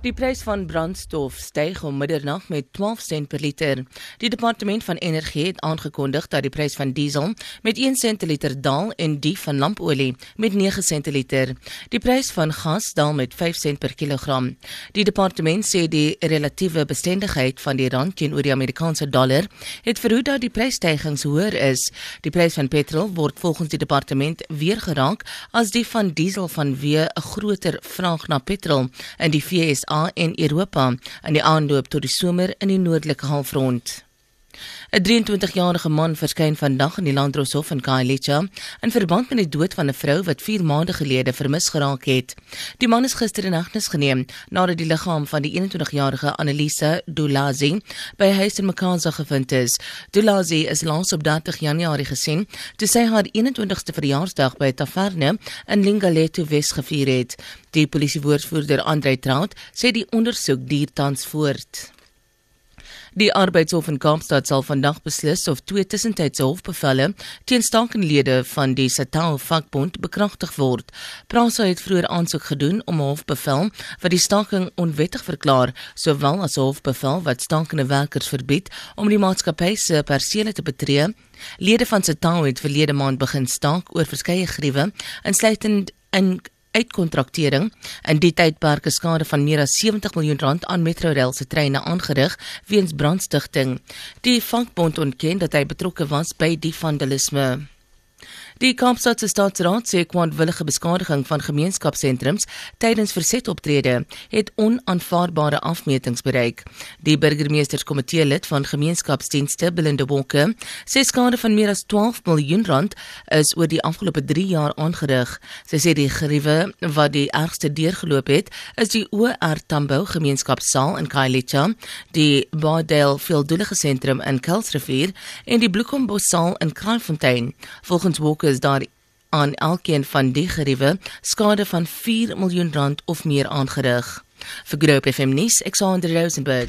Die prys van brandstof styg om middernag met 12 sent per liter. Die departement van energie het aangekondig dat die prys van diesel met 1 sent per liter daal en die van lampolie met 9 sent per liter. Die prys van gas daal met 5 sent per kilogram. Die departement sê die relatiewe bestendigheid van die rand teenoor die Amerikaanse dollar het verhoed dat die prysstygings hoër is. Die prys van petrol word volgens die departement weer geraak as die van diesel vanweë 'n groter vraag na petrol in die VS VSA en Europa in die aanloop tot die somer in die noordelike halfrond. 'n 23-jarige man verskyn vandag in die Landdroshof in Khayelitsha in verband met die dood van 'n vrou wat 4 maande gelede vermis geraak het. Die man is gister in hegtenis geneem nadat die liggaam van die 21-jarige Annelise Dulazi by huis in Makaza gevind is. Dulazi is laas op 30 Januarie gesien toe sy haar 21ste verjaarsdag by 'n taverne in Lingaletu Wes gevier het. Die polisiewoordvoerder Andre Trout sê die ondersoek duur tans voort. Die Arbeidshof in Kaapstad sal vandag beslis of twee tussentydse hofbevelle teen stakenlede van die Satao vakbond bekragtig word. Prasa het vroeër aansoek gedoen om 'n hofbevel wat die staking onwettig verklaar, sowel as 'n hofbevel wat stakende werkers verbied om die maatskappy se persele te betree. Lede van Satao het verlede maand begin staak oor verskeie gruwe, insluitend in uitkontraktering in die tydperk is skade van meer as 70 miljoen rand aan Metrorail se treine aangerig weens brandstigting. Die vakbond ontken dat hy betrokke was by die vandalisme. Die Kaapstadse Staatsraad sê kwaadwillige beskadiging van gemeenskapsentrums tydens verzetoptrede het onaanvaarbare afmetings bereik. Die burgemeesterskomitee lid van gemeenskapsdienste, Belinda Walker, sê skade van meer as 12 miljoen rand is oor die afgelope 3 jaar aangerig. Sy sê die geriewe wat die ergste deurgeloop het, is die OR Tambo gemeenskapsaal in Khayelitsha, die Bardale veeldoelige sentrum in Kelsrivier en die Bloekombos saal in Kraaifontein. Volgens Walker is daar aan elkeen van die geriewe skade van 4 miljoen rand of meer aangerig. Vir Groep FM nuus, Alexander Rosenberg.